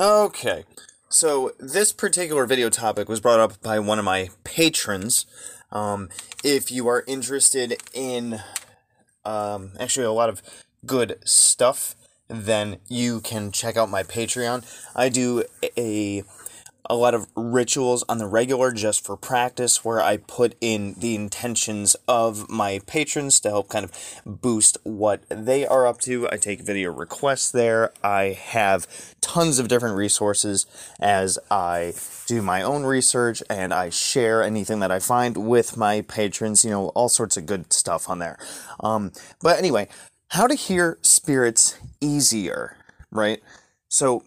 Okay, so this particular video topic was brought up by one of my patrons. Um, if you are interested in um, actually a lot of good stuff, then you can check out my Patreon. I do a a lot of rituals on the regular just for practice where I put in the intentions of my patrons to help kind of boost what they are up to. I take video requests there. I have tons of different resources as I do my own research and I share anything that I find with my patrons, you know, all sorts of good stuff on there. Um, but anyway, how to hear spirits easier, right? So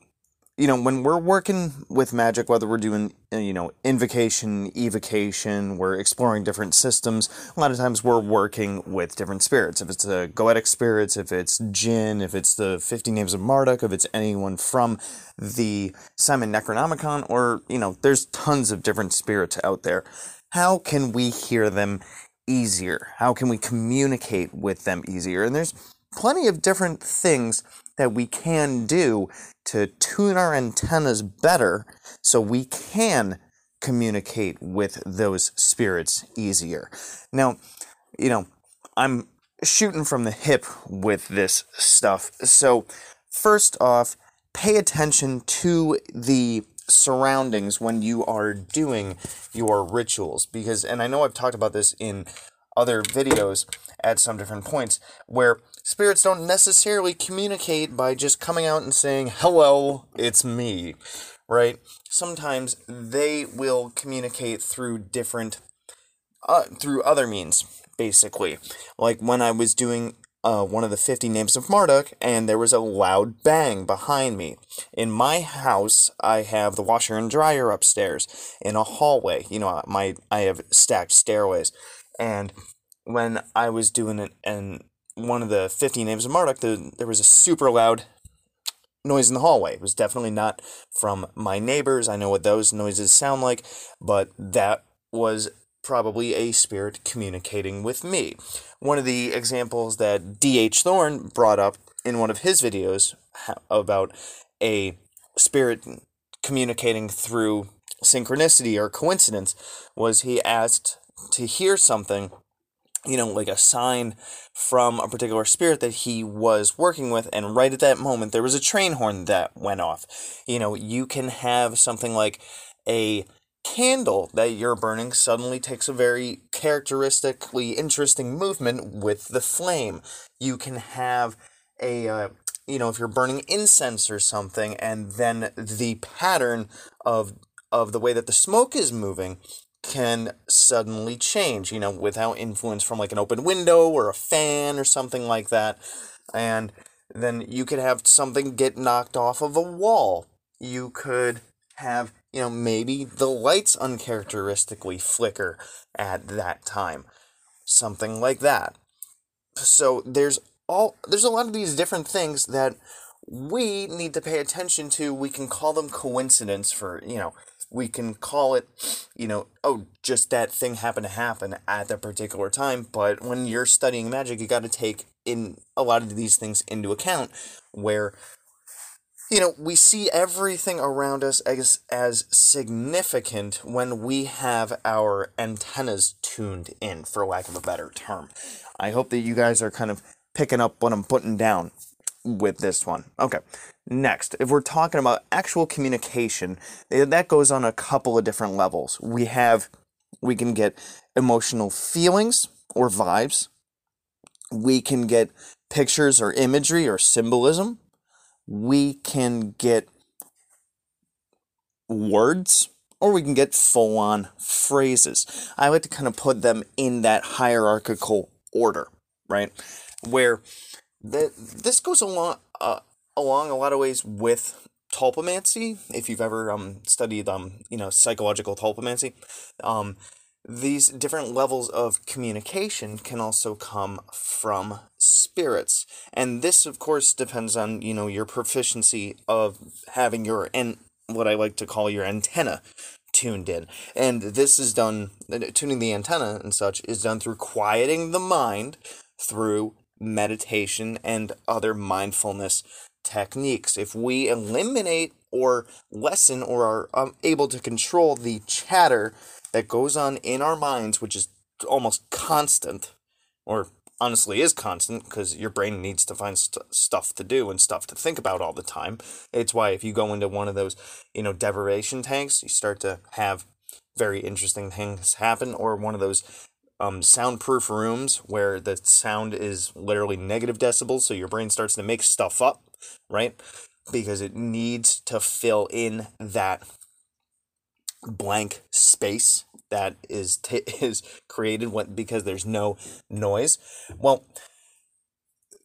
you know, when we're working with magic, whether we're doing, uh, you know, invocation, evocation, we're exploring different systems, a lot of times we're working with different spirits. If it's the Goetic spirits, if it's Jinn, if it's the 50 Names of Marduk, if it's anyone from the Simon Necronomicon, or, you know, there's tons of different spirits out there. How can we hear them easier? How can we communicate with them easier? And there's plenty of different things that we can do to tune our antennas better so we can communicate with those spirits easier. Now, you know, I'm shooting from the hip with this stuff. So, first off, pay attention to the surroundings when you are doing your rituals because and I know I've talked about this in other videos at some different points where spirits don't necessarily communicate by just coming out and saying, hello, it's me, right? Sometimes they will communicate through different, uh, through other means, basically. Like when I was doing uh, one of the 50 names of Marduk, and there was a loud bang behind me. In my house, I have the washer and dryer upstairs in a hallway. You know, my I have stacked stairways, and when I was doing it, and one of the 50 names of Marduk, the, there was a super loud noise in the hallway. It was definitely not from my neighbors. I know what those noises sound like, but that was probably a spirit communicating with me. One of the examples that D.H. Thorne brought up in one of his videos about a spirit communicating through synchronicity or coincidence was he asked to hear something you know, like a sign from a particular spirit that he was working with, and right at that moment, there was a train horn that went off. You know, you can have something like a candle that you're burning suddenly takes a very characteristically interesting movement with the flame. You can have a, uh, you know, if you're burning incense or something, and then the pattern of of the way that the smoke is moving can suddenly change, you know, without influence from like an open window or a fan or something like that. And then you could have something get knocked off of a wall. You could have, you know, maybe the lights uncharacteristically flicker at that time. Something like that. So there's all there's a lot of these different things that we need to pay attention to. We can call them coincidence for, you know, we can call it, you know, oh, just that thing happened to happen at that particular time. But when you're studying magic, you got to take in a lot of these things into account where you know we see everything around us as as significant when we have our antennas tuned in for lack of a better term i hope that you guys are kind of picking up what i'm putting down with this one okay Next, if we're talking about actual communication, eh, that goes on a couple of different levels. We have, we can get emotional feelings or vibes. We can get pictures or imagery or symbolism. We can get words or we can get full on phrases. I like to kind of put them in that hierarchical order, right? Where the, this goes along. Uh, along a lot of ways with tulpamancy. If you've ever um, studied um, you know psychological tulpamancy, um, these different levels of communication can also come from spirits, and this of course depends on you know your proficiency of having your and what I like to call your antenna tuned in. And this is done, tuning the antenna and such is done through quieting the mind through meditation and other mindfulness techniques. If we eliminate or lessen or are um, able to control the chatter that goes on in our minds, which is almost constant, or honestly is constant because your brain needs to find st- stuff to do and stuff to think about all the time. It's why if you go into one of those, you know, deprivation tanks, you start to have very interesting things happen, or one of those um, soundproof rooms where the sound is literally negative decibels, so your brain starts to make stuff up, right? Because it needs to fill in that blank space that is t- is created when, because there's no noise. Well,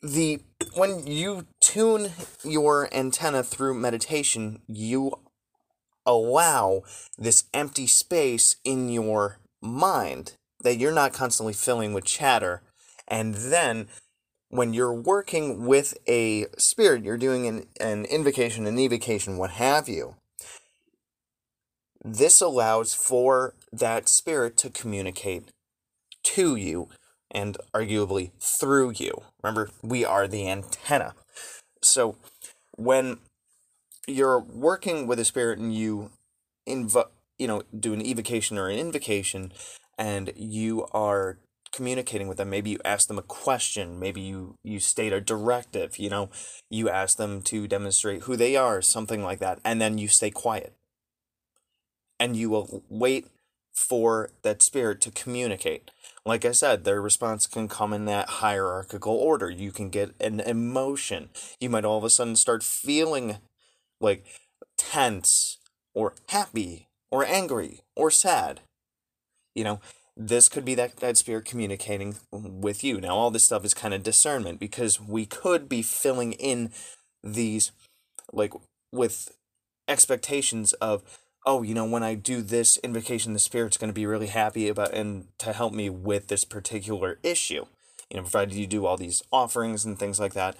the when you tune your antenna through meditation, you allow this empty space in your mind that you're not constantly filling with chatter. And then when you're working with a spirit, you're doing an, an invocation, an evocation, what have you. This allows for that spirit to communicate to you and arguably through you. Remember, we are the antenna. So when you're working with a spirit and you invo- you know do an evocation or an invocation and you are communicating with them. Maybe you ask them a question. Maybe you you state a directive you know? You ask them to demonstrate who they are something like that and then you stay quiet. And you will wait for that spirit to communicate. Like i said their response can come in that hierarchical order. You can get an emotion. You might all of a sudden start feeling like tense or happy or angry or sad. You know, this could be that, that spirit communicating with you. Now, all this stuff is kind of discernment because we could be filling in these, like, with expectations of, oh, you know, when I do this invocation, the spirit's going to be really happy about and to help me with this particular issue. You know, provided you do all these offerings and things like that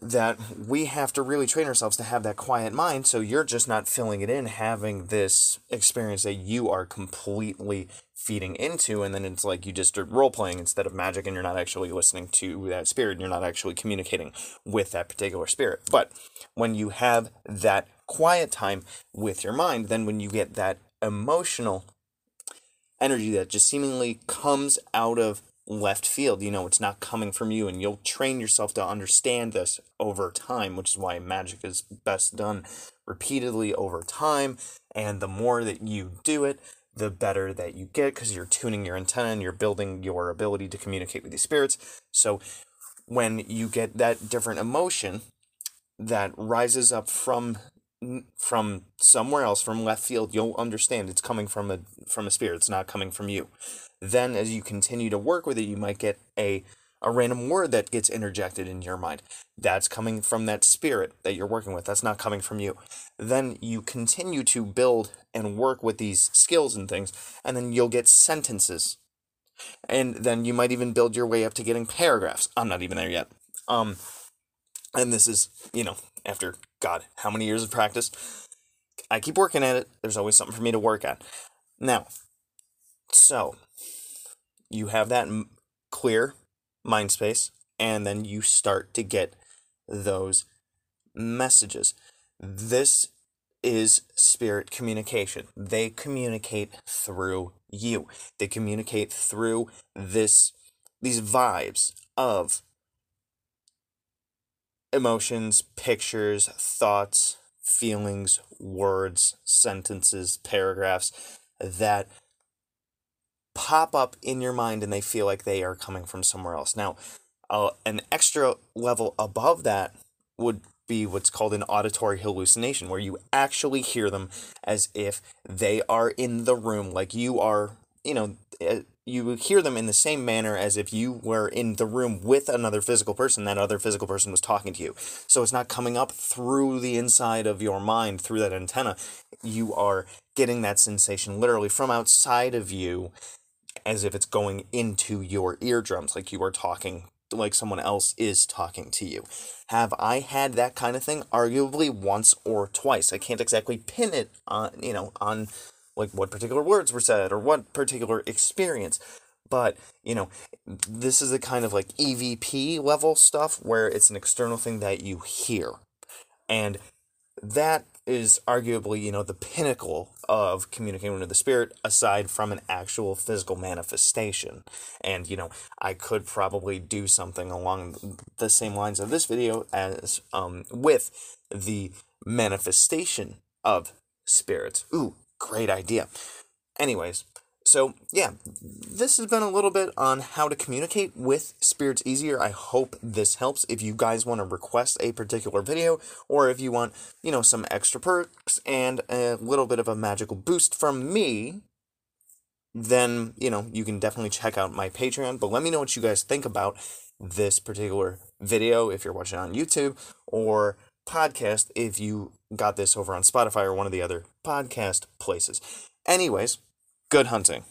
that we have to really train ourselves to have that quiet mind so you're just not filling it in having this experience that you are completely feeding into and then it's like you just are role playing instead of magic and you're not actually listening to that spirit and you're not actually communicating with that particular spirit. But when you have that quiet time with your mind then when you get that emotional energy that just seemingly comes out of left field. You know, it's not coming from you, and you'll train yourself to understand this over time, which is why magic is best done repeatedly over time. And the more that you do it, the better that you get because you're tuning your antenna and you're building your ability to communicate with these spirits. So when you get that different emotion that rises up from from somewhere else from left field you'll understand it's coming from a from a spirit it's not coming from you. Then as you continue to work with it you might get a a random word that gets interjected in your mind. That's coming from that spirit that you're working with that's not coming from you. Then you continue to build and work with these skills and things and then you'll get sentences. And then you might even build your way up to getting paragraphs. I'm not even there yet. Um and this is you know after god how many years of practice i keep working at it there's always something for me to work at now so you have that m- clear mind space, and then you start to get those messages. This is spirit communication. They communicate through you. They communicate through this these vibes of emotions, pictures, thoughts, feelings, words, sentences, paragraphs that pop up in your mind and they feel like they are coming from somewhere else. Now, uh, an extra level above that would be what's called an auditory hallucination, where you actually hear them as if they are in the room, like you are, you know, eh, you hear them in the same manner as if you were in the room with another physical person, that other physical person was talking to you. So it's not coming up through the inside of your mind, through that antenna. You are getting that sensation literally from outside of you as if it's going into your eardrums, like you are talking, like someone else is talking to you. Have I had that kind of thing? Arguably once or twice. I can't exactly pin it on, you know, on like what particular words were said or what particular experience. But, you know, this is a kind of like EVP level stuff where it's an external thing that you hear. And that is arguably, you know, the pinnacle of communicating with the spirit aside from an actual physical manifestation. And, you know, I could probably do something along the same lines of this video as um with the manifestation of spirits. Ooh, great idea. Anyways, so yeah, this has been a little bit on how to communicate with spirits easier. I hope this helps. If you guys want to request a particular video, or if you want, you know, some extra perks and a little bit of a magical boost from me, then you know you can definitely check out my Patreon. But let me know what you guys think about this particular video if you're watching on YouTube or podcast if you got this over on Spotify or one of the other podcast places. Anyways, good hunting.